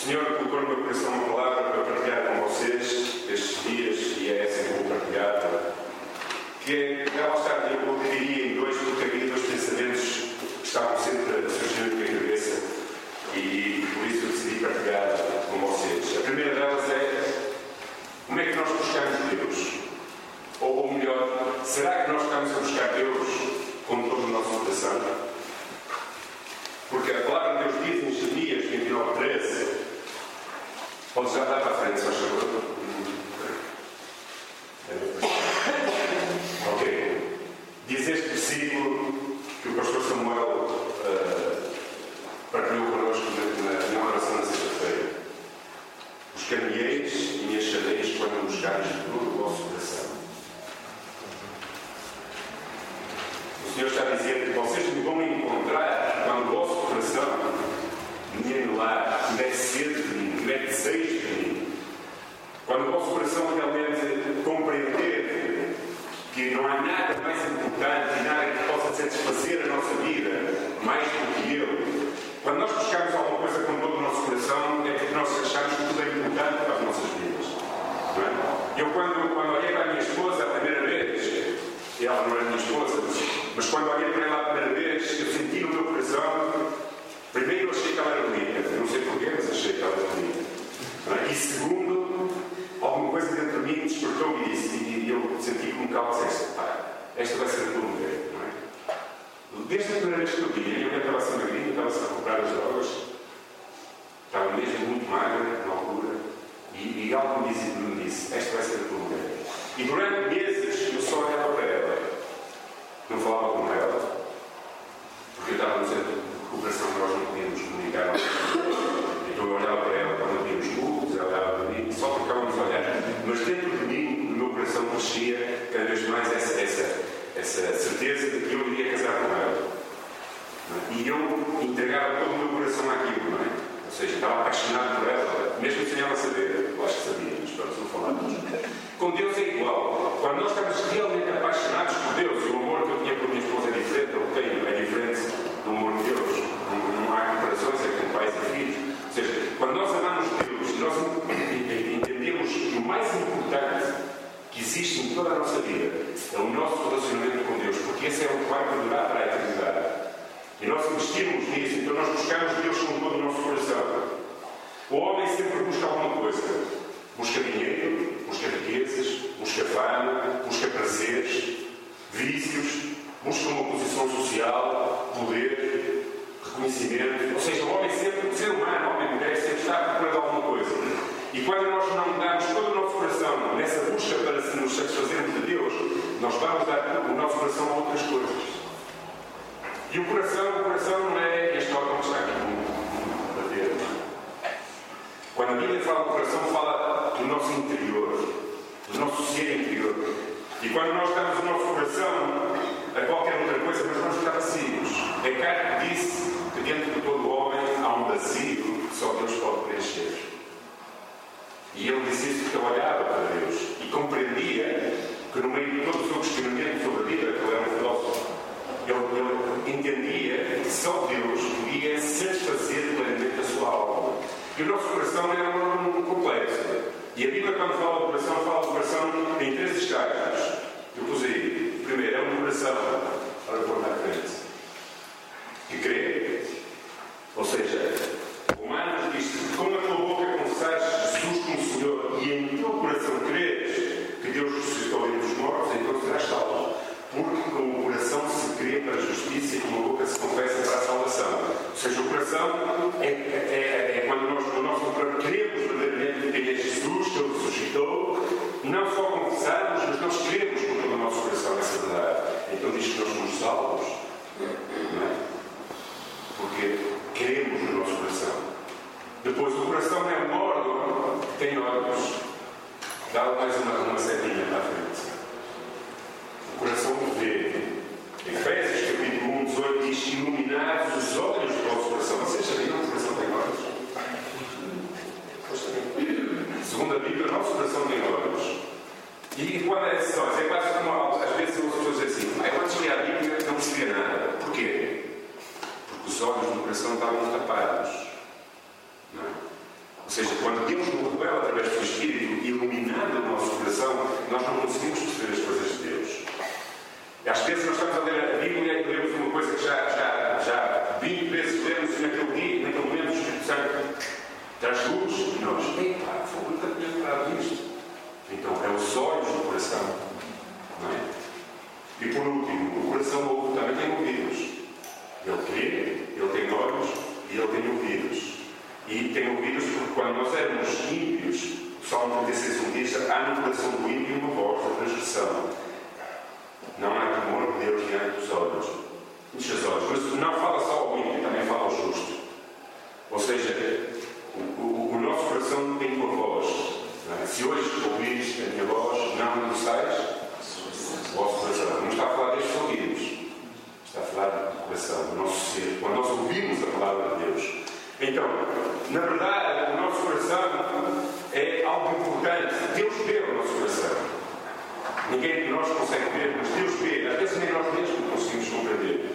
Senhor colocou no meu coração uma palavra para partilhar com vocês estes dias, e é essa que vou partilhar, que é, ela está, eu dividiria em dois, porque havia dois pensamentos que estavam sempre a surgir na minha cabeça, e por isso eu decidi partilhar com vocês. A primeira delas é como é que nós buscamos Deus? Ou, ou melhor, será que nós estamos a buscar Deus com todo o nosso coração? Porque a palavra de Deus diz em Jeremias 29, 13. Pode já frente. Ok. Diz este versículo que o pastor Samuel uh, partilhou connosco na, na, na oração na sexta-feira. Buscar-me-eis e me achareis quando buscares de todo o vosso coração. O Senhor está a dizer que vocês me vão encontrar quando o vosso coração me anelar, tiver sede de mim, tiver desejo de mim. Quando o vosso coração realmente compreender que não há nada mais importante e nada que possa satisfazer a nossa vida mais do que eu. Quando nós buscamos alguma coisa com todo o nosso coração, é porque nós achamos que tudo é importante para as nossas vidas. Não é? Eu, quando, quando olhei para a minha esposa a primeira vez, e ela não era minha esposa, mas quando olhei para ela a primeira vez, eu senti no meu coração, primeiro eu achei que ela era bonita, não sei porquê, mas achei que ela era bonita. É? E segundo, alguma coisa dentro de mim despertou e disse, e eu senti como que ela dissesse, esta vai ser a tua mulher, não é? Desde a primeira vez que eu vi, eu estava assim magrinho, estava-se a recuperar as drogas, estava mesmo muito magra na altura, e, e algo me disse, me disse, esta vai ser a tua mulher. E durante meses eu só olhava para ela, não falava com ela, porque eu estava no centro de recuperação, nós não podíamos comunicar. Então eu olhava para ela quando víamos luz, ela olhava para mim, só ficávamos a olhar. Mas dentro de mim, no meu coração, crescia cada vez mais essa, essa, essa certeza de que eu iria casar com ela. E eu entregava todo o meu coração àquilo, não é? Ou seja, estava apaixonado por ela, mesmo sem ela saber. Eu acho que sabia, mas para não falar. Com Deus é igual. Quando nós estamos realmente apaixonados por Deus, e o amor que eu tinha por minha esposa é diferente, eu tenho, é diferente do amor de Deus. Não, não há comparações, é com pais e filhos. Ou seja, quando nós amamos Deus, nós entendemos que o mais importante que existe em toda a nossa vida é o nosso relacionamento com Deus, porque esse é o que vai perdurar para a eternidade. E nós investimos nisso, então nós buscamos Deus com todo o nosso coração. O homem sempre busca alguma coisa. Busca dinheiro, busca riquezas, busca fama, busca prazeres, vícios, busca uma posição social, poder, reconhecimento. Ou seja, o homem sempre, o ser humano, o homem e mulher, sempre está procurando alguma coisa. E quando nós não damos todo o nosso coração nessa busca para nos satisfazermos de Deus, nós vamos dar o nosso coração a outras coisas. E o coração, o coração não é este órgão que está aqui no bater. Quando a Bíblia fala do coração, fala do nosso interior, do nosso ser interior. E quando nós damos o nosso coração a qualquer outra coisa, nós vamos ficar vazios. Descartes disse que dentro de todo homem há um vazio que só Deus pode preencher. E ele disse isso porque ele olhava para Deus e compreendia que no meio de todo o seu questionamento sobre a vida, que ele era um filósofo, ele, ele entendia que só Deus podia satisfazer plenamente a sua alma. E o nosso coração era um, um complexo. E a Bíblia, quando fala do coração, fala do coração em três estágios. Eu pus aí. Primeiro, é um coração para pôr na frente. Que crê. Ou seja, Romanos diz com a tua boca confessares Jesus como Senhor e em teu coração creres que Deus ressuscitou entre os mortos, então serás salvo. Porque com o coração se crê para a justiça e com a boca se confessa para a salvação. Ou seja, o coração é, é, é quando nós, no nosso coração, queremos verdadeiramente quem é Jesus, que Ele ressuscitou, não só confessamos, mas nós queremos com todo o nosso coração essa verdade. Então diz que nós somos salvos. Não é? Porque queremos no nosso coração. Depois, o coração é um órgão que tem olhos. Dá mais uma, uma setinha para a frente. O coração vê. Efésios capítulo 1, 18 diz: Iluminados os olhos do vosso coração. Vocês sabiam que o coração tem olhos? Pois também. Segundo a Bíblia, o nosso coração tem olhos. E quando é esses olhos? É quase como às vezes eu ouço pessoas dizer assim: ah, quando cheguei à Bíblia não percebia nada. Porquê? Porque os olhos do coração estavam tapados. Não é? seja, quando Deus nos revela através do seu Espírito, iluminando o nosso coração, nós não conseguimos perceber as coisas de Deus. E às vezes nós estamos a ler a Bíblia e lemos uma coisa que já, já, já 20 vezes lemos e naquele dia, naquele momento, o Espírito Santo traz luz e nós, epá, foi muito lembrado disto. Então, é os olhos do coração. Não é? E por último, o coração ouve também tem ouvidos. Ele crê, ele tem olhos e ele tem ouvidos. E tem ouvidos porque quando nós éramos ímpios, o Salmo 36 um diz, há no coração do ímpio uma voz da transgressão. Não há temor de Deus diante dos olhos. Dos olhos. Mas não fala só ao ímpio, também fala ao justo. Ou seja, o, o, o nosso coração tem uma voz. É? Se hoje ouvires a minha voz, não engrossais o vosso coração. Não está a falar destes ouvidos. Está a falar do coração, do nosso ser. Quando nós ouvimos a palavra de Deus. Então, na verdade, o nosso coração é algo importante. Deus vê o nosso coração. Ninguém de nós consegue ver, mas Deus vê. Às vezes nem nós mesmos conseguimos compreender.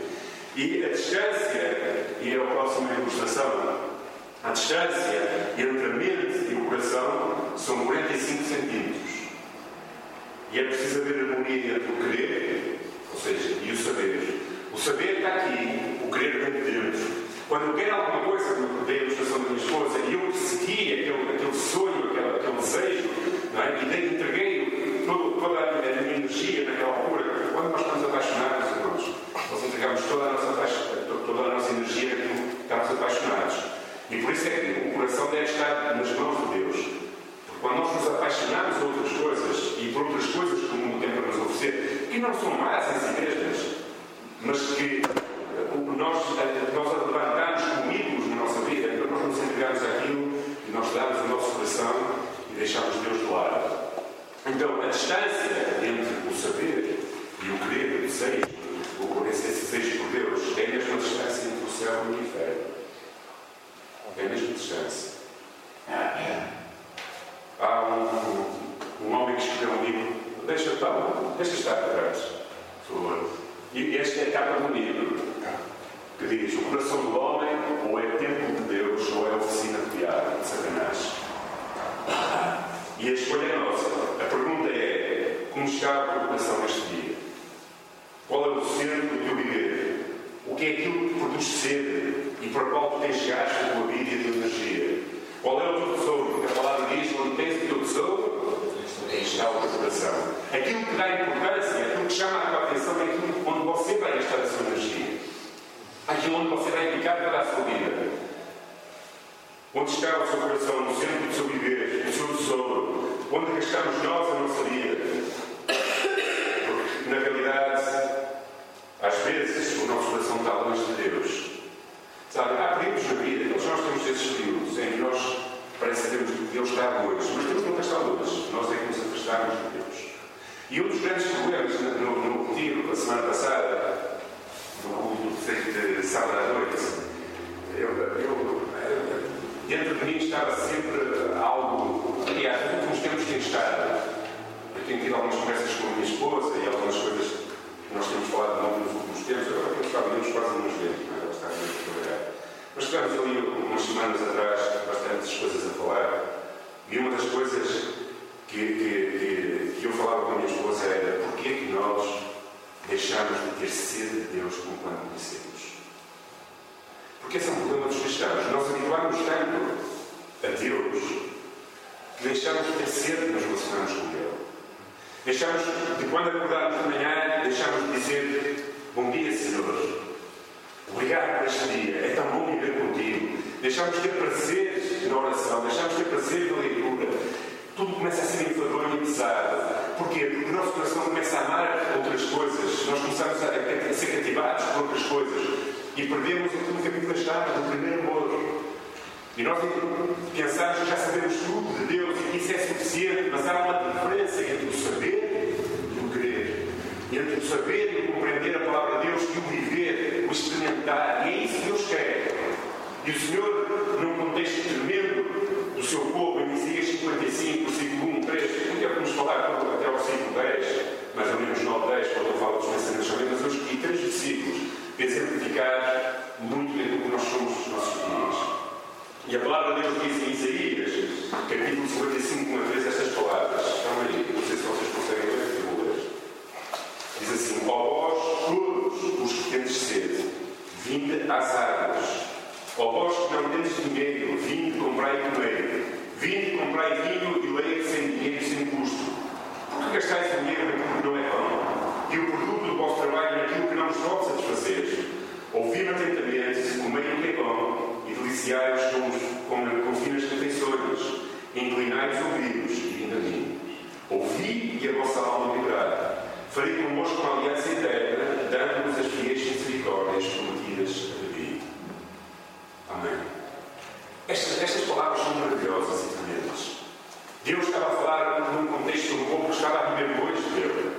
E a distância, e é a próxima ilustração, a distância entre a mente e o coração são 45 centímetros. E é preciso haver harmonia entre o querer, ou seja, e o saber. O saber está aqui, o querer vem de dentro. Quando eu quero alguma coisa, como dei a ilustração da minha esposa, e eu persegui aquele, aquele sonho, aquele, aquele desejo, não é? e dei, entreguei todo, toda a minha, energia naquela altura, quando nós estamos apaixonados, nós entregamos toda a nossa, toda a nossa energia naquilo que estamos apaixonados. E por é que o coração deve estar nas mãos de Deus. Porque quando nós nos apaixonamos por outras coisas e por outras coisas que o mundo tem para nos oferecer, que não são más em si mesmas, mas que nós, nós levantamos como ídolos na nossa vida, então nós nos entregamos àquilo e nós damos o nosso coração e deixamos Deus de lado. Então, a distância entre o saber e o querer, o desejo, o, esse desejo por Deus, é a mesma distância entre o céu e o inferno. É a mesma distância. Há um, um homem que escreveu um livro, deixa, deixa estar para trás, por favor. E esta é a capa do livro, que diz: O coração do homem ou é templo de Deus ou é oficina de diabo, de Satanás. E a escolha é nossa. A pergunta é: como está o coração neste dia? Qual é o centro do teu viver? O que é aquilo que produz sede e para qual tu tens gasto a tua vida e a tua energia? Qual é o teu tesouro? Porque a palavra diz: onde tens o teu tesouro, está o teu coração. Aquilo que dá importância, aquilo que chama a tua atenção é aquilo onde você vai gastar a sua energia. Aquilo onde você vai dedicar toda a sua vida. Onde está o seu coração, no centro do seu viver, no seu tesouro? Onde gastamos nós a nossa vida? Porque, na realidade, às vezes, o nosso coração está longe de Deus. Períodos na vida, todos nós temos esses períodos em que nós parece que temos que Deus está longe, mas Deus nunca está longe. Nós é que nos afastamos de Deus. E um dos grandes problemas no, no retiro da semana passada, no culto de sábado à noite, eu, eu, dentro de mim estava sempre algo. Aliás, nos últimos tempos tem estado. Eu tenho tido algumas conversas com a minha esposa e algumas coisas que nós temos falado muito nos últimos tempos. Agora temos estado menos quase nos vemos, não é? Está a trabalhar. Mas tivemos ali umas semanas atrás bastantes coisas a falar. E uma das coisas que, que, que, que eu falava com a minha esposa era porquê que nós deixamos de ter sede de Deus como quando conhecemos? Porque esse é um problema dos cristãos. Nós habituamos tanto a Deus que deixamos de ter sede de nos relacionarmos com Ele. Deixamos de quando acordarmos de manhã, deixamos de dizer bom dia, Senhor. Obrigado por este dia. É tão bom viver contigo. Deixamos de ter prazer na oração, deixamos de ter prazer na leitura. Tudo começa a ser enfadonho e pesado. Porquê? Porque o nosso coração começa a amar outras coisas. Nós começamos a, a, a ser cativados por outras coisas. E perdemos aquilo que Bíblia chama do primeiro amor. E nós pensamos que já sabemos tudo de Deus e que isso é suficiente, mas há uma diferença entre o saber e o querer. Entre o saber e o compreender a palavra de Deus e o o experimentar. E é isso que Deus quer. E o Senhor, num contexto tremendo do seu povo, em Isaías 55, versículo 1, 3, não quero nos falar até ao versículo 10, mais ou menos 9, 10, quando eu falo dos pensamentos também, mas eu escolhi três versículos para exemplificar muito daquilo que nós somos nos nossos dias. E a palavra de Deus diz em Isaías versículo 55, uma vez, estas palavras. Calma aí, não sei se vocês conseguem ler, ler. Diz assim: Ó vós, os que tendes sede, vinde às águas. Ó vós que não tendes dinheiro, vinde comprai e comei. Vinde comprai vinho e leite sem dinheiro e sem custo. Porque gastais dinheiro naquilo que não é pão? E o produto do vosso trabalho naquilo que não vos pode satisfazer. Ouvi-me atentamente, comei o que é pão, e deliciai-vos com, com, com finas refeições. Inclinai os ouvidos e vinde a mim. Ouvi e a vossa alma vibrará. Farei convosco uma aliança eterna, dando-vos as fiéis misericórdias prometidas a. Amém. Estas, estas palavras são maravilhosas e tremendas. Deus estava a falar num contexto um pouco que estava a viver depois dele.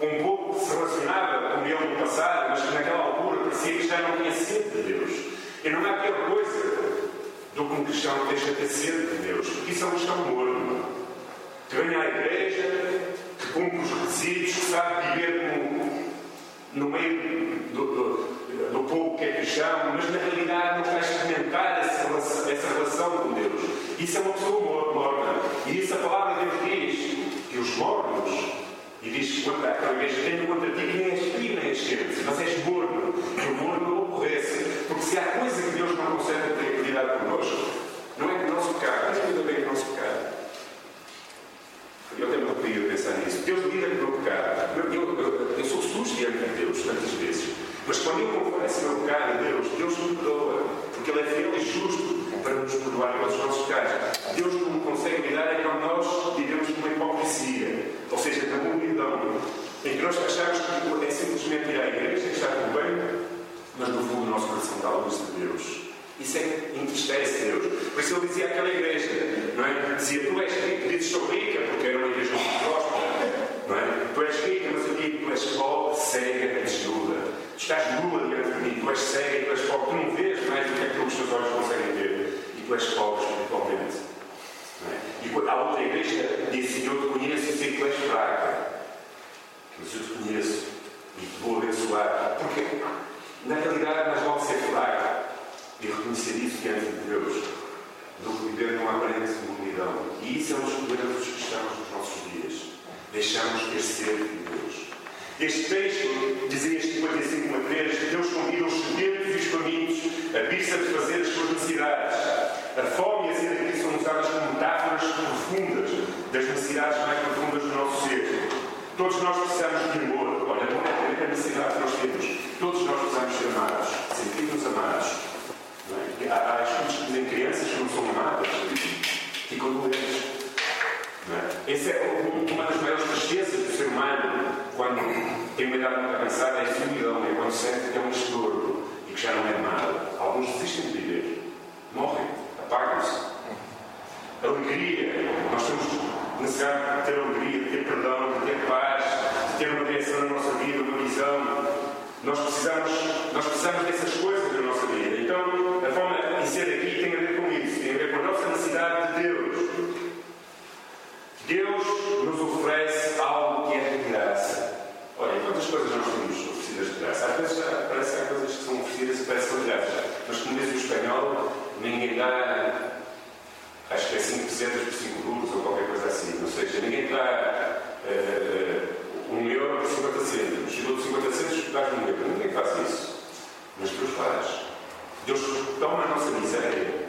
Um pouco que se relacionava com ele no passado, mas que naquela altura parecia que já não tinha sede de Deus. E não há pior coisa do que um cristão que deixa de ter sede de Deus. Porque isso é um cristão morno. Que vem à igreja, que cumpre os requisitos, que sabe viver no, no meio do, do, do povo que é mas na realidade não vai experimentar essa essa relação com Deus. Isso é uma pessoa morna. E isso a palavra de Deus diz que os mornos, e diz que quando aquela igreja tem contra ti, nem és frio nem és quente, mas és morno. E o morno não aborrece. Porque se há coisa que Deus não consegue ter lidar connosco, não é o nosso pecado, mas cuida bem o nosso pecado. Eu até me podia pensar nisso. Deus lida com o meu pecado. Eu, eu, eu, eu sou sujo diante de Deus tantas vezes. Mas quando eu confesso meu pecado a Deus, Deus me perdoa. Porque Ele é fiel e justo para nos perdoar pelos nossos pecados. Deus não consegue lidar é quando nós vivemos numa hipocrisia. Ou seja, na humildão. Em que nós achamos que é simplesmente ir à igreja, que está tudo bem, mas no fundo o nosso coração está longe de Deus. Isso é que entristece Deus. Por isso ele dizia àquela igreja, não é? Dizia, tu és rico, dizes sou rica, porque era uma igreja muito próspera, não é? Tu és rica, mas eu digo, tu és pobre, cega e. Tu estás nua diante de mim, tu és cega e tu és pobre, tu não vês mais do que aquilo que os teus olhos conseguem ver. E tu és pobre espiritualmente. É? E a outra igreja disse, eu te conheço sei que tu és fraca. Mas eu te conheço e te vou abençoar. Porque, na realidade, mais vale ser fraca e reconhecer isso diante de Deus do que viver numa aparente humildão. E isso é um dos problemas dos cristãos dos nossos dias. Deixamos sede de Deus. Este texto, dizia este 55 a 3, Deus convida os sedentos e os famintos a vir satisfazer as suas necessidades. A fome e a sede aqui são usadas como metáforas profundas das necessidades mais profundas do nosso ser. Todos nós precisamos de amor. Olha, não é a necessidade que nós temos. Todos nós precisamos ser amados, sentir-nos amados. É? Há, há estudos que dizem crianças que não são amadas ficam doentes. É? Essa é uma das maiores tristezas do ser humano tem uma idade muito avançada, é solidão, é que é um estorvo e que já não é amado. Alguns desistem de viver, morrem, apagam-se. Alegria, nós temos necessidade de ter alegria, de ter perdão, de ter paz, de ter uma direção na nossa vida, uma visão. Nós precisamos, nós precisamos dessas coisas na nossa vida. Então, a forma de ser aqui tem a ver com isso, tem a ver com a nossa necessidade de Deus. Deus nos oferece algo que é de graça. Olha, quantas coisas nós temos oferecidas de graça? Às vezes parece que há coisas que são oferecidas e parecem de graça. Mas como diz o espanhol, ninguém dá, acho que é 5 pesetas por 5 duros ou qualquer coisa assim. Ou seja, ninguém dá uh, um euro por 50 cêntimos. E outro 50 cêntimos dás um euro. Ninguém faz isso. Mas Deus faz. Deus toma a nossa miséria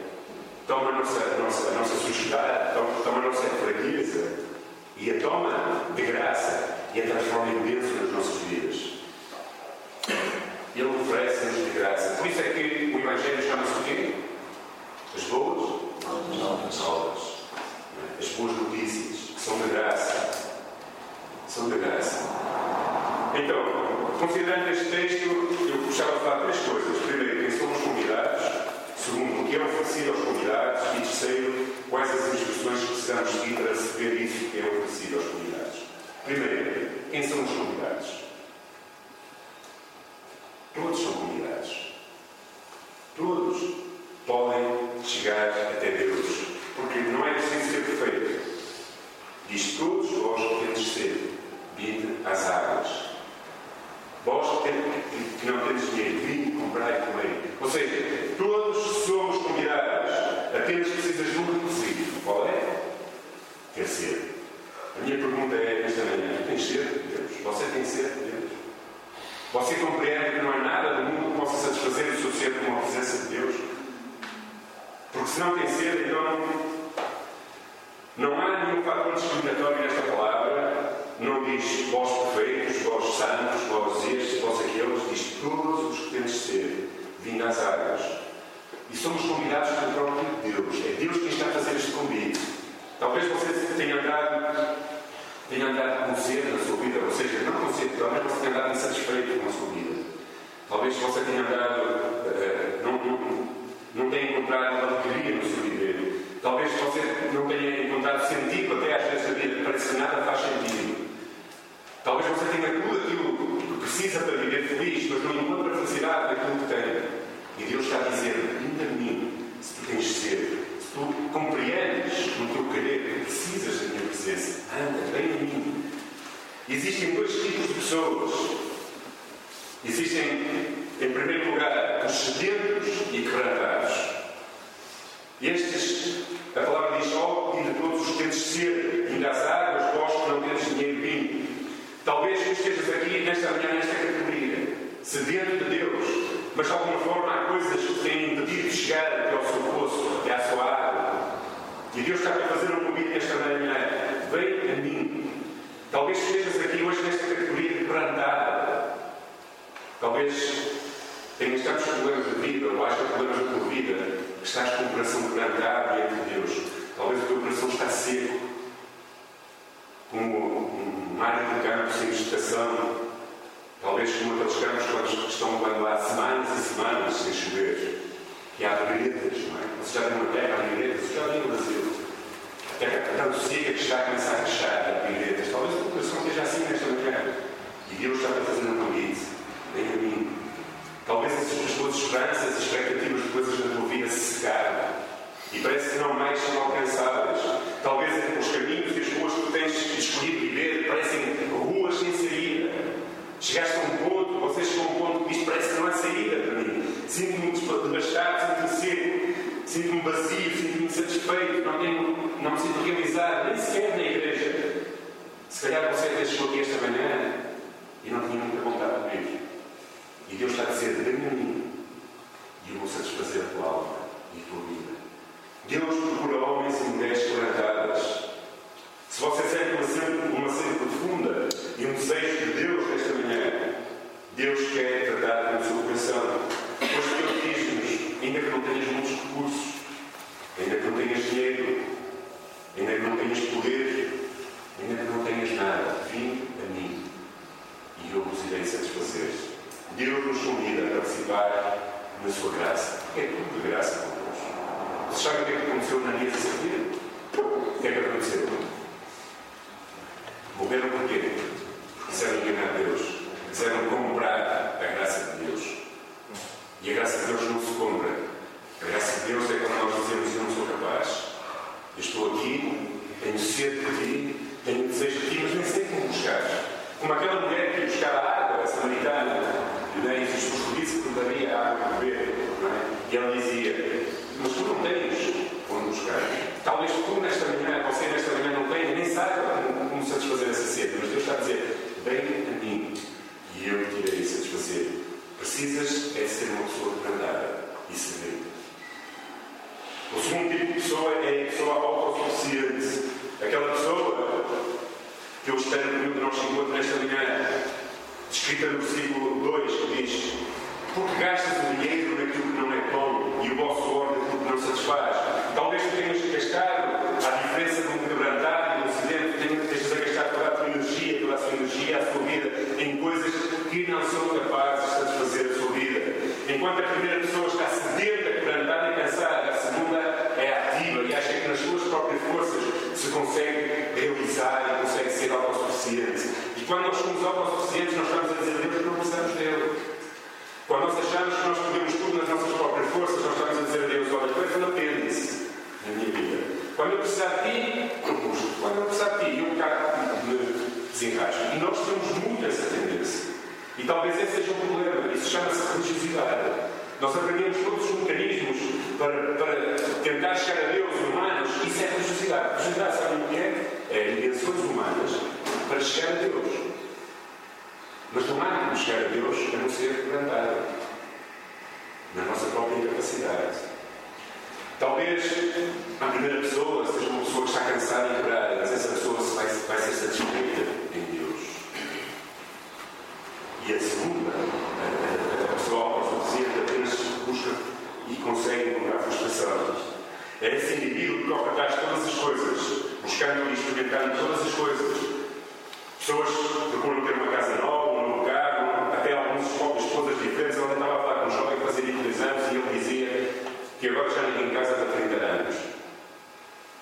toma a nossa, a nossa, a nossa sujidade, toma, toma a nossa fraqueza e a toma de graça e a transforma em bênção nas nossas vidas. Ele oferece-nos de graça. Por isso é que o Evangelho chama-se o quê? As boas novas. As boas notícias, que são de graça. São de graça. Então, considerando este texto, eu gostava de falar três coisas. Primeiro, quem somos convidados. Segundo, o que é oferecido aos convidados. E terceiro, quais as instruções que precisamos seguir para receber isso que é oferecido aos convidados. Primeiro, quem são os convidados? Todos são convidados. Todos podem chegar até Deus. Porque não é preciso ser perfeito. Diz todos vós que tendes sede, vinde às águas. Vós que não tendes dinheiro, vinde comprar e comer. Ou seja, todos somos convidados. Apenas precisas de um requisito. Qual é? minha pergunta é esta manhã: tu tens sede de Deus? Você tem sede de Deus? Você compreende que não há nada do mundo que possa satisfazer o seu ser como a presença de Deus? Porque se não tem sede, então não há nenhum fator discriminatório nesta palavra. Não diz vós perfeitos, vós santos, vós estes, vós aqueles. Diz todos os que têm sede, vindo às águas. E somos convidados pelo próprio Deus. É Deus quem está a fazer este convite. Talvez você tenha andado, tenha andado com sede na sua vida, ou seja, não com sede, talvez você tenha andado insatisfeito com a sua vida. Talvez você tenha andado, uh, não, não, não tenha encontrado alegria no seu viver. Talvez você não tenha encontrado sentido até às vezes da vida, parece que nada faz sentido. Talvez você tenha tudo aquilo que precisa para viver feliz, mas não encontra a felicidade daquilo que tem. E Deus está a dizer: Vinda a mim, se tu tens sede, se tu compreendes no teu querer que precisas da minha presença, anda, vem a mim. Existem dois tipos de pessoas. Existem, em primeiro lugar, os sedentos e quebrantados. Estes, a palavra diz: Ó, oh, de todos os tens sede, ainda às águas, vós que não tens dinheiro vinho. Talvez tu estejas aqui nesta manhã, nesta categoria, sedento de Deus, mas de alguma forma há coisas que têm impedido de chegar até ao seu poço, até à sua água. E Deus está a fazer um convite nesta manhã: vem a mim. Talvez estejas aqui hoje nesta categoria de quebrantada. Talvez tenhas tantos problemas de vida, ou haja problemas da tua vida, que estás com o coração quebrantado diante de Deus. Talvez o teu coração está seco, como uma área de campo sem vegetação, Talvez como aqueles campos quando estão quando há semanas e semanas sem chover, que há veredas, não é? Você já viu uma terra, há você já viu no Brasil. A terra tanto seca que está a começar a rachar, há veredas. Talvez o coração esteja assim nesta manhã. E Deus está a fazer um convite. Vem a mim. Talvez as tuas esperanças e expectativas de coisas na tua vida se secaram. E parece que não mais são alcançáveis. Talvez os caminhos e as ruas que tens escolhido viver parecem ruas sem. Chegaste a um ponto, vocês chegam a um ponto que isto parece que não há saída para mim. Sinto-me devastado, sinto-me seco, sinto-me vazio, sinto-me insatisfeito, não, tenho, não me sinto realizado, nem sequer na igreja. Se calhar você até chegou aqui esta manhã e não tinha muita vontade de vir. E Deus está a dizer: vem a mim e eu vou satisfazer a tua alma e a tua vida. Deus procura homens e mulheres quebrantadas. Se você sente uma sede, uma sede profunda e um desejo de Deus nesta manhã, Deus quer tratar com o seu coração. Pois Deus diz-nos, ainda que não tenhas muitos recursos, ainda que não tenhas dinheiro, ainda que não tenhas poder, ainda que não tenhas nada, vim a mim e eu vos irei satisfazer. Deus nos convida a participar na sua graça. É tudo de graça com Deus. Você sabe o que é que aconteceu na minha vida? O que é que aconteceu? Morreram porquê? Porque quiseram enganar Deus. Quiseram comprar a graça de Deus. E a graça de Deus não se compra. A graça de Deus é quando nós dizemos: Eu não sou capaz. Eu estou aqui, tenho sede de ti, tenho desejo de ti, mas nem sei como buscar. Como aquela mulher que ia buscar a água, a samaritana, né? e Jesus disse que daria água a beber. É? E ela dizia: Mas tu não tens buscar. Talvez tu nesta manhã, você nesta manhã não tenha, nem saiba como, satisfazer essa sede, mas Deus está a dizer: Vem a mim e eu te irei satisfazer. Precisas é ser uma pessoa quebrantada e servir. O segundo tipo de pessoa é a pessoa autossuficiente. Aquela pessoa que eu espero que se encontre nesta manhã, descrita no versículo 2, que diz: Porque gastas o dinheiro naquilo que não é bom e o vosso suor naquilo que não satisfaz. Talvez tu tenhas gastado, à diferença de um quebrantado e de um acidente, tenhas, a gastar toda a tua energia, toda a sua energia, a sua vida, em coisas que não são capazes de satisfazer a sua vida. Enquanto a primeira pessoa está sedenta, quebrantada e cansada, a segunda é ativa e acha que nas suas próprias forças se consegue realizar e consegue ser autossuficiente. E quando nós somos autossuficientes, nós estamos a dizer a Deus que não precisamos dele. Quando nós achamos que nós podemos tudo nas nossas próprias forças, nós estamos a dizer a Deus: olha, tu és um apêndice na minha vida. Quando eu precisar de ti, eu. Quando eu precisar de ti, eu cá me desenrasco. E nós temos muito essa tendência. E talvez esse seja um problema. Isso chama-se religiosidade. Nós aprendemos todos os mecanismos para, para tentar chegar a Deus humanos. Isso é religiosidade. Religiosidade, sabe o que é? É é invenções humanas para chegar a Deus. Mas não há como chegar a Deus a não ser quebrantado na nossa própria incapacidade. Talvez a primeira pessoa seja uma pessoa que está cansada e quebrada, mas essa pessoa vai, vai ser satisfeita em Deus. E a segunda, a, a pessoa autossuficiente apenas busca e consegue encontrar frustração. É esse indivíduo que corre atrás de todas as coisas, buscando e experimentando todas as coisas. Pessoas procuram ter uma casa nova, um carro, até alguns esposas diferentes. Eu estava a falar com um jovem que fazia 22 anos e ele dizia que agora já ninguém casa há 30 anos.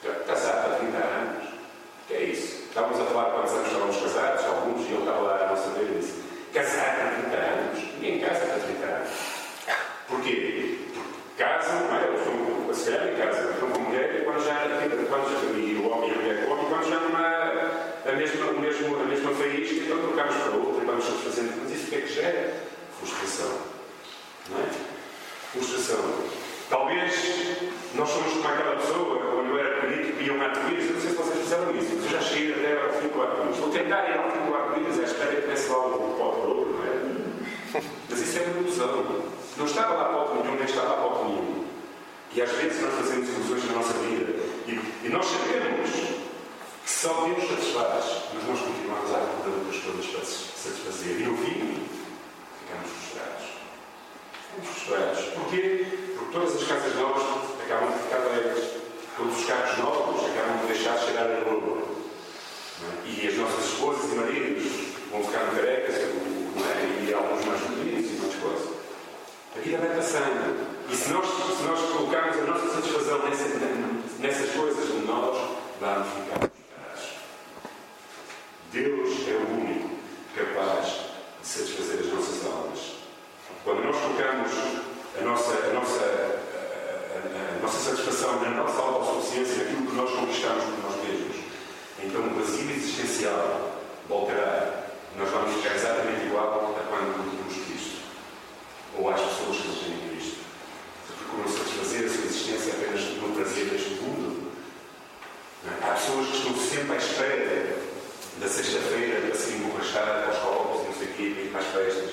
Já casado há 30 anos? O que é isso? Estávamos a falar quantos anos estávamos casados, alguns, e ele estava lá a não saber e disse: Casado há 30 anos? Ninguém casa há 30 anos. Porquê? Porque casam, não é? Eles se calhar em casa, estão com mulher quando já, quando já e o homem e a mulher com o homem, quando já não há a mesma, a mesma, a mesma faísca, então trocamos para outra e vamos satisfazendo. Mas isso o que é que gera? Frustração. Não é? Frustração. Talvez nós somos como aquela pessoa, quando eu era pequenino, que iam arco-íris. Eu não sei se vocês fizeram isso, mas eu já cheguei até ao fim do arco-íris. Vou tentar ir ao fim do arco-íris à espera que comece lá o pó de não é? Mas isso é uma ilusão. Não estava lá pó nenhum, nem estava lá pó nenhum. E às vezes nós fazemos ilusões na nossa vida. E, e nós sabemos que só Deus satisfaz, mas nós continuamos à procura de para satisfazer. E no fim, ficamos frustrados. Frustrados. Porquê? Porque todas as casas novas acabam de ficar velhas. Todos os carros novos acabam de deixar de cheirar a. É? E as nossas esposas e maridos vão ficar carecas, é? e alguns mais bonitos e muitas coisas. A vida vai passando. E se nós, se nós colocarmos a nossa satisfação nessa, nessas coisas, nós vamos ficar frustrados. Deus é o único capaz de satisfazer as nossas almas. Quando nós colocamos a nossa, a nossa, a, a, a nossa satisfação na nossa autossuficiência, naquilo que nós conquistamos por nós mesmos, então o vazio existencial voltará. Nós vamos ficar exatamente igual a quando conhecemos Cristo. Ou às pessoas que não têm Cristo. Que procuram satisfazer a sua existência apenas no prazer deste mundo. É? Há pessoas que estão sempre à espera da sexta-feira para se emborrachar aos copos e não sei o quê, ir para as festas.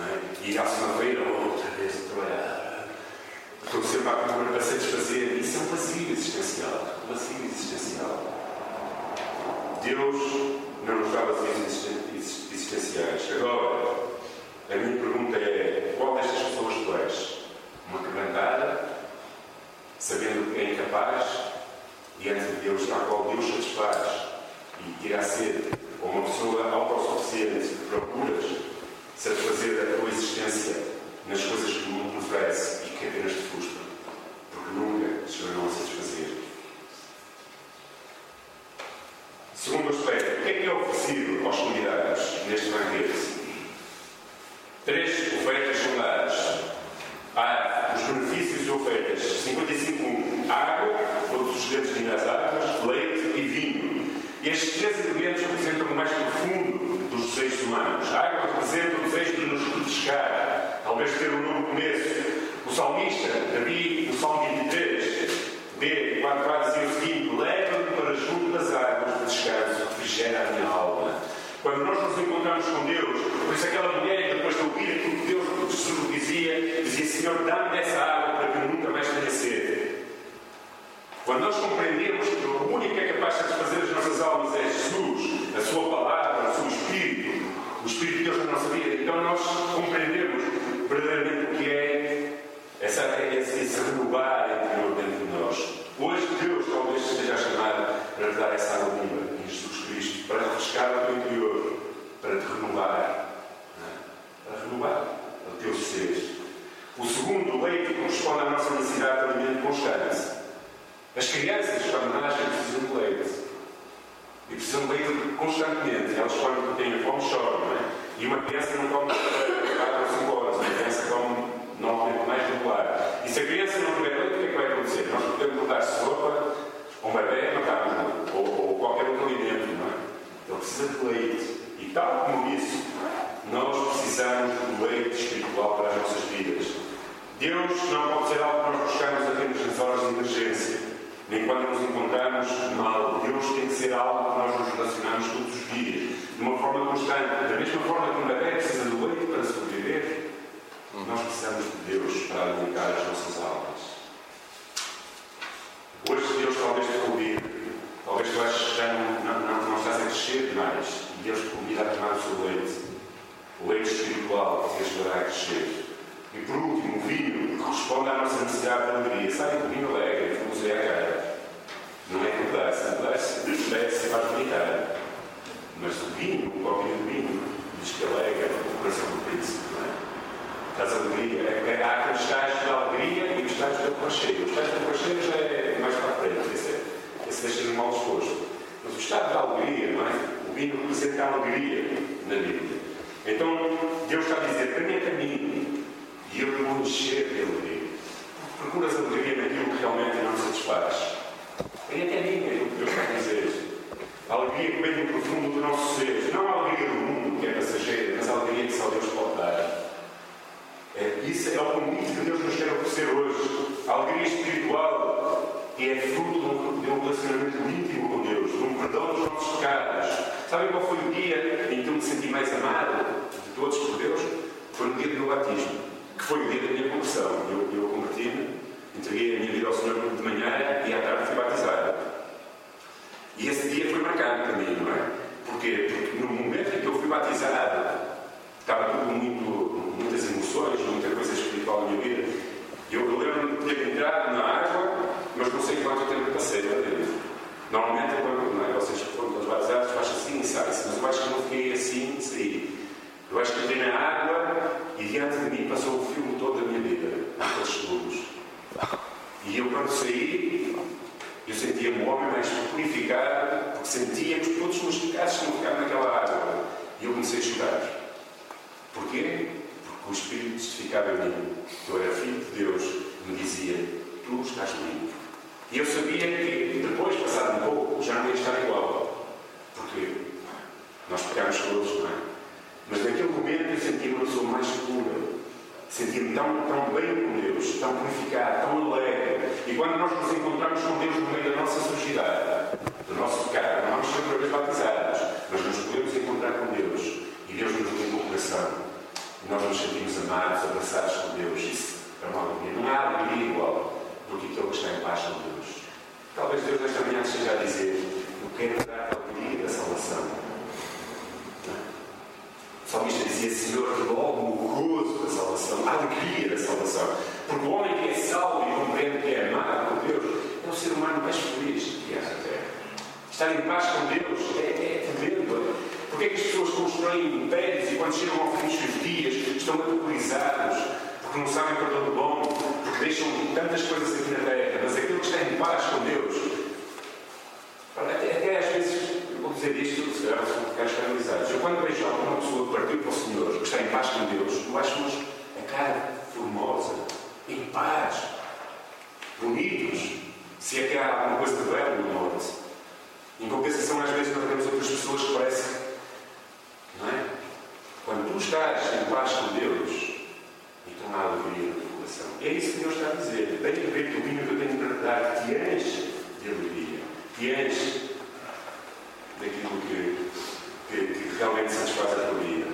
É? E à segunda-feira, outra vez a trabalhar. Estou sempre à procura para satisfazer. Isso é um vazio existencial. Um vazio existencial. Deus não nos dá vazios existenciais. Agora, a minha pergunta é: qual destas pessoas tu és? Uma quebrantada, sabendo que é incapaz, diante de Deus, na qual Deus satisfaz e irá ser, ou uma pessoa autossuficiente que procuras satisfazer a tua existência nas coisas que o mundo oferece e que apenas te frustram, porque nunca te chegarão a satisfazer. Segundo aspecto, o que é que é oferecido aos convidados neste banquete? Três ofertas são dadas. Há os benefícios de ofertas 55 água, todos os grandes das águas, leite e vinho. Estes três elementos representam o mais profundo dos desejos humanos. A água representa o desejo de nos refrescar, talvez ter um novo começo. O salmista, Davi, no Salmo 23, B, 4 a dizer o seguinte: refrigera a minha alma. Quando nós nos encontramos com Deus, por isso aquela mulher, depois de ouvir aquilo que Deus dizia, dizia: Senhor, dá-me dessa água para que eu nunca mais tenha sede. Quando nós compreendemos que o único que é capaz de satisfazer as nossas almas é Jesus, a Sua palavra, o seu Espírito, o Espírito de Deus na nossa vida, então nós compreendemos verdadeiramente o que é essa, esse, esse renovar interior dentro de nós. Hoje, Deus talvez esteja a chamar para dar essa água viva Jesus Cristo, para refrescar o teu interior, para te renovar. É? Para renovar o teu ser. O segundo, o leite, corresponde à nossa necessidade de alimento constante. As crianças, quando nascem, precisam de leite. E precisam de leite constantemente. Elas, quando têm fome, choram. Não é? E uma criança não come 4 ou 5 horas. Uma criança come normalmente mais regular. E se a criança não tiver leite, o que é que vai acontecer? Nós podemos dar sopa, ou uma pré-macarrona, ou, ou, qualquer outro alimento, não é? Ele precisa de leite. E tal como isso, nós precisamos do leite espiritual para as nossas vidas. Deus não pode ser algo que nós buscamos apenas nas horas de emergência, nem quando nos encontramos mal. Deus tem que ser algo que nós nos relacionamos todos os dias, de uma forma constante. Da mesma forma que um bebê precisa do leite para sobreviver, nós precisamos de Deus para alimentar as nossas almas. Deus talvez te convide, talvez tu aches que já não, não, não, não estás a crescer demais e Deus te convida a tomar o seu leite, o leite espiritual que te ajudará a crescer. E por último, o vinho que responde à nossa necessidade de alegria. Sabe que o vinho alegre, que nos é a cara. Não é que pedaço, pedaço, se faz vomitar. Mas o vinho, o próprio vinho, diz que alegra o coração do príncipe, não é? Traz alegria. É, há aqueles estágios de alegria e os estágios de aconchego. Os estágios de aconchego já é mais para a frente, esse, é, esse deixa-me mal disposto. Mas o estado de alegria, não é? O vinho representa a alegria na Bíblia. Então, Deus está a dizer: para mim é caminho e eu vou encher de alegria. Procuras alegria naquilo que realmente não satisfaz. Venha até mim, é o que Deus está a dizer. A alegria que vem do profundo do nosso ser. Não a alegria do mundo, que é passageira, mas a alegria que só Deus pode dar. Isso é o convite que Deus nos quer oferecer hoje. A alegria espiritual, que é fruto de um relacionamento íntimo com Deus, de um perdão dos nossos pecados. Sabem qual foi o dia em que eu me senti mais amado de todos por Deus? Foi no dia do meu batismo, que foi o dia da minha conversão. Eu, eu converti-me Entreguei a minha vida ao Senhor de manhã e à tarde fui batizado. E esse dia foi marcado para mim, não é? Porquê? Porque no momento em que eu fui batizado, estava tudo muito, muitas emoções, muita coisa espiritual na minha vida. Eu, eu lembro-me de ter entrado na água, mas não sei quanto tempo passei lá dentro. Normalmente, quando não é? vocês foram todos batizados, faz assim e sai-se, mas eu acho que não fiquei assim e saí. Eu acho que entrei na água e diante de mim passou o filme todo da minha vida, naqueles segundos. E eu, quando saí, eu sentia-me um homem mais purificado, porque sentia que todos os meus pecados tinham ficado naquela água. E eu comecei a chorar. Porquê? Porque o Espírito testificava em mim. Eu era filho de Deus. Me dizia: Tu estás limpo. E eu sabia que depois, passado um pouco, já não ia estar igual. Porque nós pecamos todos, não é? Mas naquele momento eu sentia uma pessoa mais pura sentir tão, tão bem com Deus, tão purificado, tão alegre. E quando nós nos encontramos com Deus no meio da nossa sujidade, do nosso pecado, não outra vez batizados, mas nos podemos encontrar com Deus e Deus nos limpa o coração. E nós nos sentimos amados, abraçados por Deus. Isso é uma alegria. Não há alegria igual do que aquele que está em paz com Deus. Talvez Deus nesta manhã esteja a dizer: Eu quero dar a alegria da salvação. O salmista dizia, Senhor, logo o gozo da salvação, a alegria da salvação. Porque o homem que é salvo e compreende que é amado por Deus é o ser humano mais feliz que há na Terra. Estar em paz com Deus é, é Porque é que as pessoas constroem impérios e quando chegam ao fim dos seus dias estão aterrorizados porque não sabem para onde vão, porque deixam tantas coisas aqui na Terra, mas aquele que está em paz com Deus, até, até às vezes vou dizer isto, se calhar são pecados canalizados. Eu, quando vejo alguma pessoa que partiu para o Senhor, que está em paz com Deus, eu acho-nos a cara formosa, em paz, bonitos, se é que há alguma coisa de belo no norte. Em compensação, às vezes, nós vemos outras pessoas que parecem. Não é? Quando tu estás em paz com Deus, então há alegria no teu coração. É isso que Deus está a dizer. Tem que ver que o vinho que eu tenho para dar te enche de alegria, te enche daquilo que, que, que realmente satisfaz a tua vida.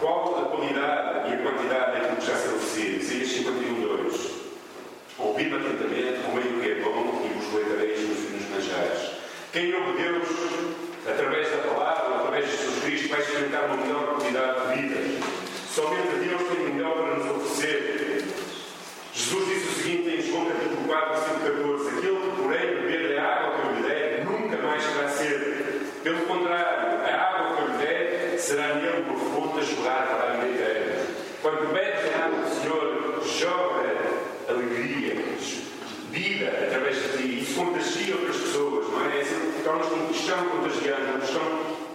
Qual a qualidade e a quantidade daquilo que já se oferecido? Isaías 51, 2. Ouvi-me atentamente, comei o que é bom e vos leitareis nos, nos manjares. Quem ouve Deus, através da palavra, através de Jesus Cristo, vai experimentar uma melhor qualidade de vida. Somente Deus tem o melhor para nos oferecer. Jesus disse o seguinte em João capítulo 4, versículo 14: Aquele que, porém, beber da água que eu lhe der, mais será sede. Pelo contrário, a água que eu lhe der será nele por fonte a jorrar para a vida eterna. Quando bebes a água do Senhor, joga alegria, vida através de ti. Isso contagia outras pessoas, não é Torna-se um cristão contagiante, um cristão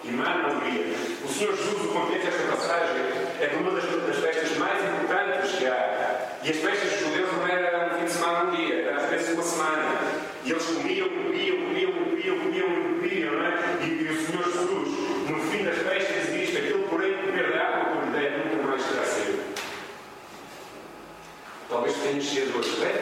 que emana alegria. O Senhor Jesus, o contexto desta passagem, é de uma das, das festas mais importantes que há. E as festas dos judeus não era um fim de semana, um dia, era às vezes uma semana. E eles comiam, comiam, comiam, comiam, comiam, comiam, não é? E, e o Senhor Jesus, no fim das festas, diz que aquele, porém, beber da água por der, nunca mais será cedo. Talvez tenhas cedo hoje.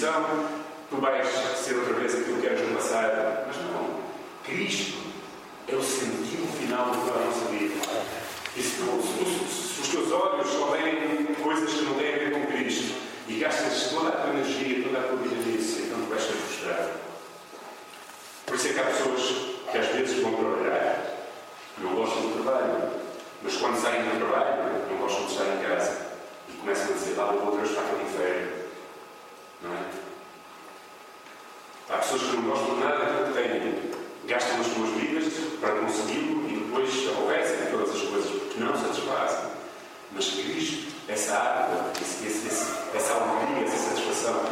Tu vais ser outra vez aquilo que eras no passado. Mas não. Cristo é o sentido final da nossa vida. E se, tu, se, se os teus olhos só veem coisas que não têm a ver com Cristo e gastas toda a tua energia, toda a tua vida nisso, então tu vais ser frustrado. Por isso é que há pessoas que às vezes vão trabalhar, não gostam do trabalho, mas quando saem do trabalho, não gostam de estar em casa e começam a dizer: Ah, o outro está com inferno. Não é? Há pessoas que não gostam de nada daquilo que têm, gastam as suas vidas para consegui-lo e depois aborrecem todas as coisas porque não satisfazem. Mas Cristo, essa água, esse, esse, essa alegria, essa satisfação,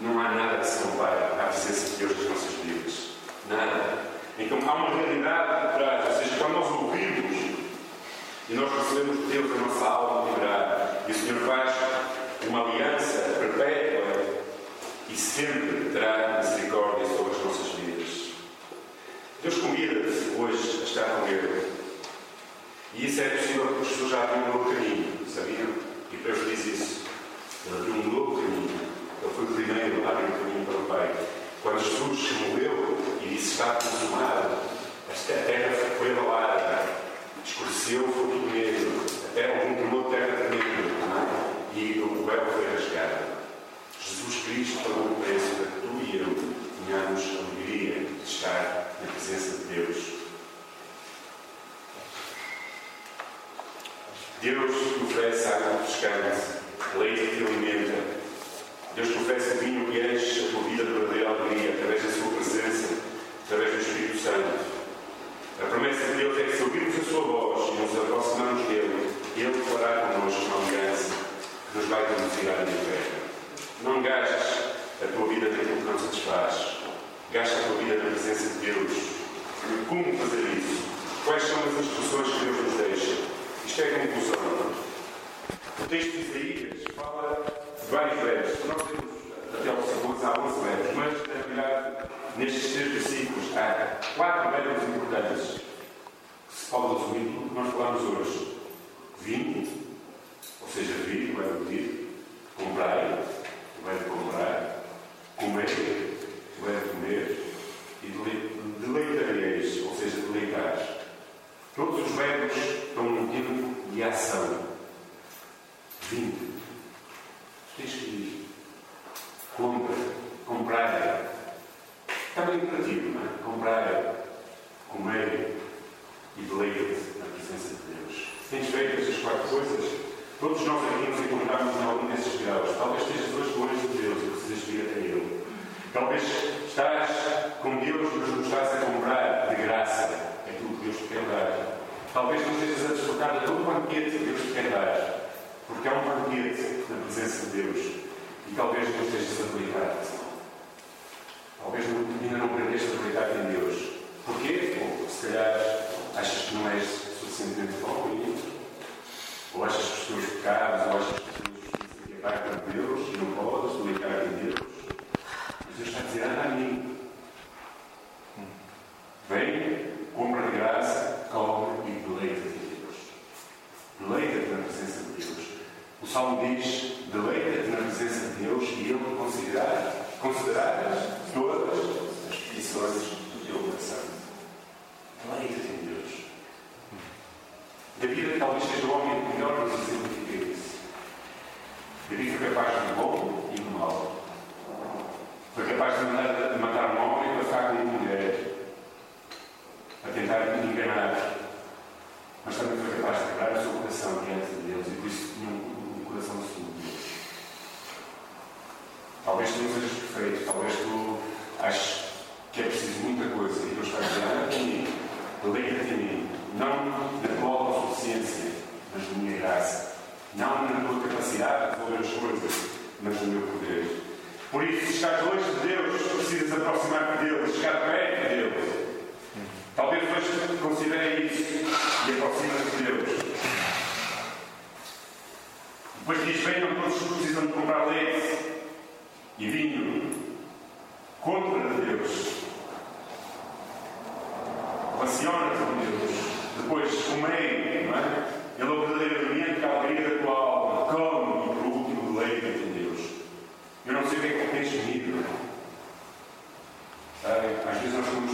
não há nada que se compare à presença de Deus nas nossas vidas. Nada. Então há uma realidade por trás, ou seja, quando nós ouvimos e nós recebemos de Deus a nossa alma liberada, e o Senhor faz uma aliança perpétua e sempre terá misericórdia sobre as nossas vidas. Deus convida-te hoje a estar com Ele. E isso é possível porque Jesus já abriu um novo caminho, sabiam? E Pedro diz isso. Ele abriu um novo caminho. Ele foi o primeiro a abrir um caminho para o Pai. Quando Jesus se moveu e disse está consumado, esta terra foi abalada, escureceu o fogo mesmo, a terra houve um tremor de terra tremendo, é? e o véu foi rasgado. Jesus Cristo pagou o preço para que tu e eu tenhamos alegria de estar na presença de Deus. Deus te oferece água refrescante, leite que te alimenta. Deus te oferece o vinho que enche a tua vida de verdadeira alegria através da sua presença, através do Espírito Santo. A promessa de Deus é que se ouvirmos a sua voz e nos aproximarmos dele, Ele fará connosco uma aliança que nos vai conduzir à vida eterna. Não gastes a tua vida naquilo que não satisfaz. Gasta a tua vida na presença de Deus. Como fazer isso? Quais são as instruções que Deus nos deixa? Isto é a conclusão. O texto de Isaías fala de vários versos. Nós temos até ao versículo há 11 versos, mas, na verdade, nestes três versículos há quatro verbos importantes que se podem resumir tudo que nós falamos hoje. Vinho, ou seja, vir, o verbo vir, verbo comprar, comer, verbo comer, e deleitareis, ou seja, deleitar. Todos os verbos estão num tempo de ação. na presença de Deus. E talvez Deus esteja-se a aplicar David talvez seja o homem melhor dos exemplos de Deus. David foi capaz do bom e do mal. Foi capaz de mandar, de matar um homem para ficar com uma mulher. A tentar enganar. Mas também foi capaz de quebrar o seu coração diante de Deus e por isso tinha um, um coração sujo. Talvez tu não sejas perfeito, talvez tu aches As coisas, mas no meu poder. Por isso, se estás longe de Deus, precisas aproximar-te dele, chegar perto de Deus. Talvez hoje considere isso e aproxima-te de Deus. Depois diz: Venham todos que precisam de comprar leite e vinho. Compra de Deus. Relaciona-te com Deus. Depois comei, não é? Thank you.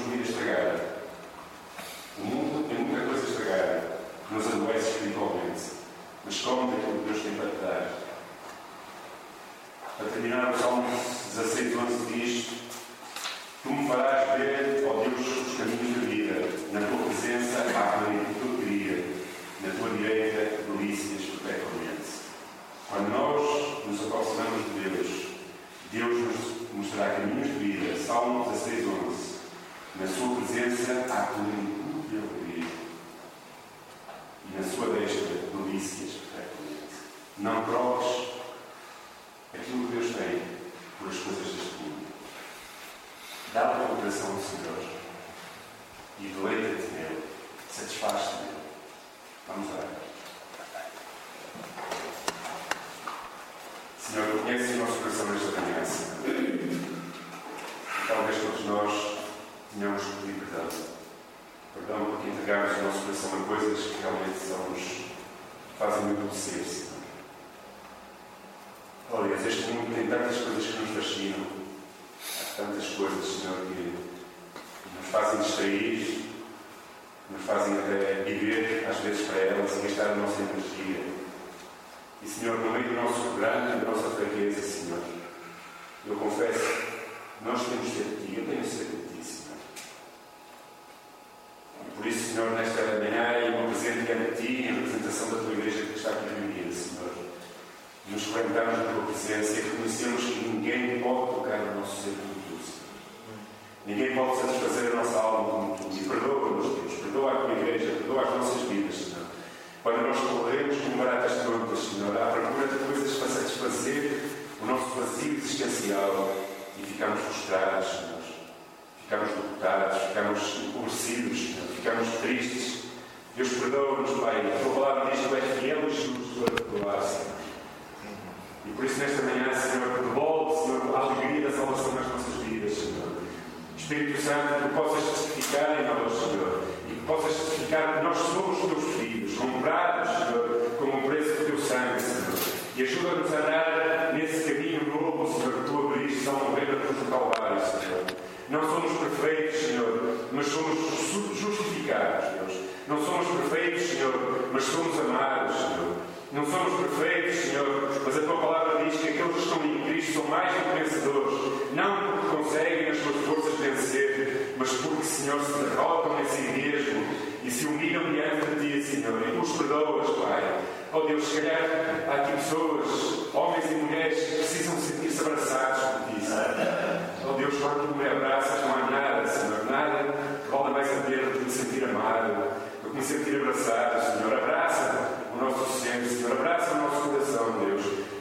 vencedores, não porque conseguem as suas forças vencer, mas porque, Senhor, se derrotam em si mesmo e se humilham diante de Ti, Senhor, e os perdoas, Pai. Oh Deus, se calhar há aqui pessoas, homens e mulheres, que precisam sentir-se abraçados por Ti, Senhor. Oh Deus, quando Tu me abraças, não há nada, Senhor, nada que vale mais a pena do que me sentir amado, do que me sentir abraçado, Senhor. Abraça o nosso centro, Senhor. Abraça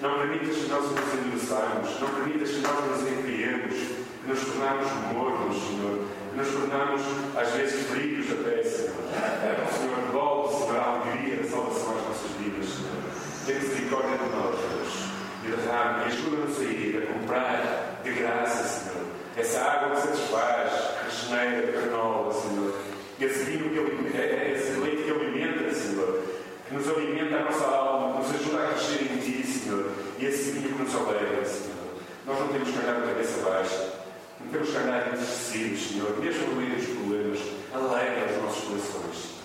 não permitas que nós nos endureçamos. Não permitas que nós nos embriemos. Que nos tornamos mornos, Senhor. Que nos tornamos, às vezes, frios até, Senhor. Senhor, devolve, Senhor, a alegria da salvação às nossas vidas, Senhor. Tenha misericórdia de nós, Deus. E derrame, ajuda-nos a ir a comprar de graça, Senhor. Essa água que satisfaz, regenera, renova, Senhor. Esse vinho que alimenta, esse leite que alimenta, Senhor. Que nos alimenta a nossa alma, que nos ajuda a crescer em Ti, Senhor. E esse vinho que nos alegra, Senhor. Nós não temos que andar de cabeça baixa. Não temos que andar entristecidos, Senhor. Mesmo no meio dos problemas, alegra os nossos corações, Senhor.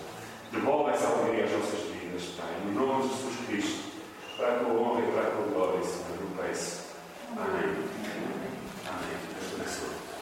Devolve essa alegria às nossas vidas, Pai. Em nome de Jesus Cristo. Para a tua honra e para a tua glória, Senhor. Eu peço. Amém. Amém. Deus abençoe.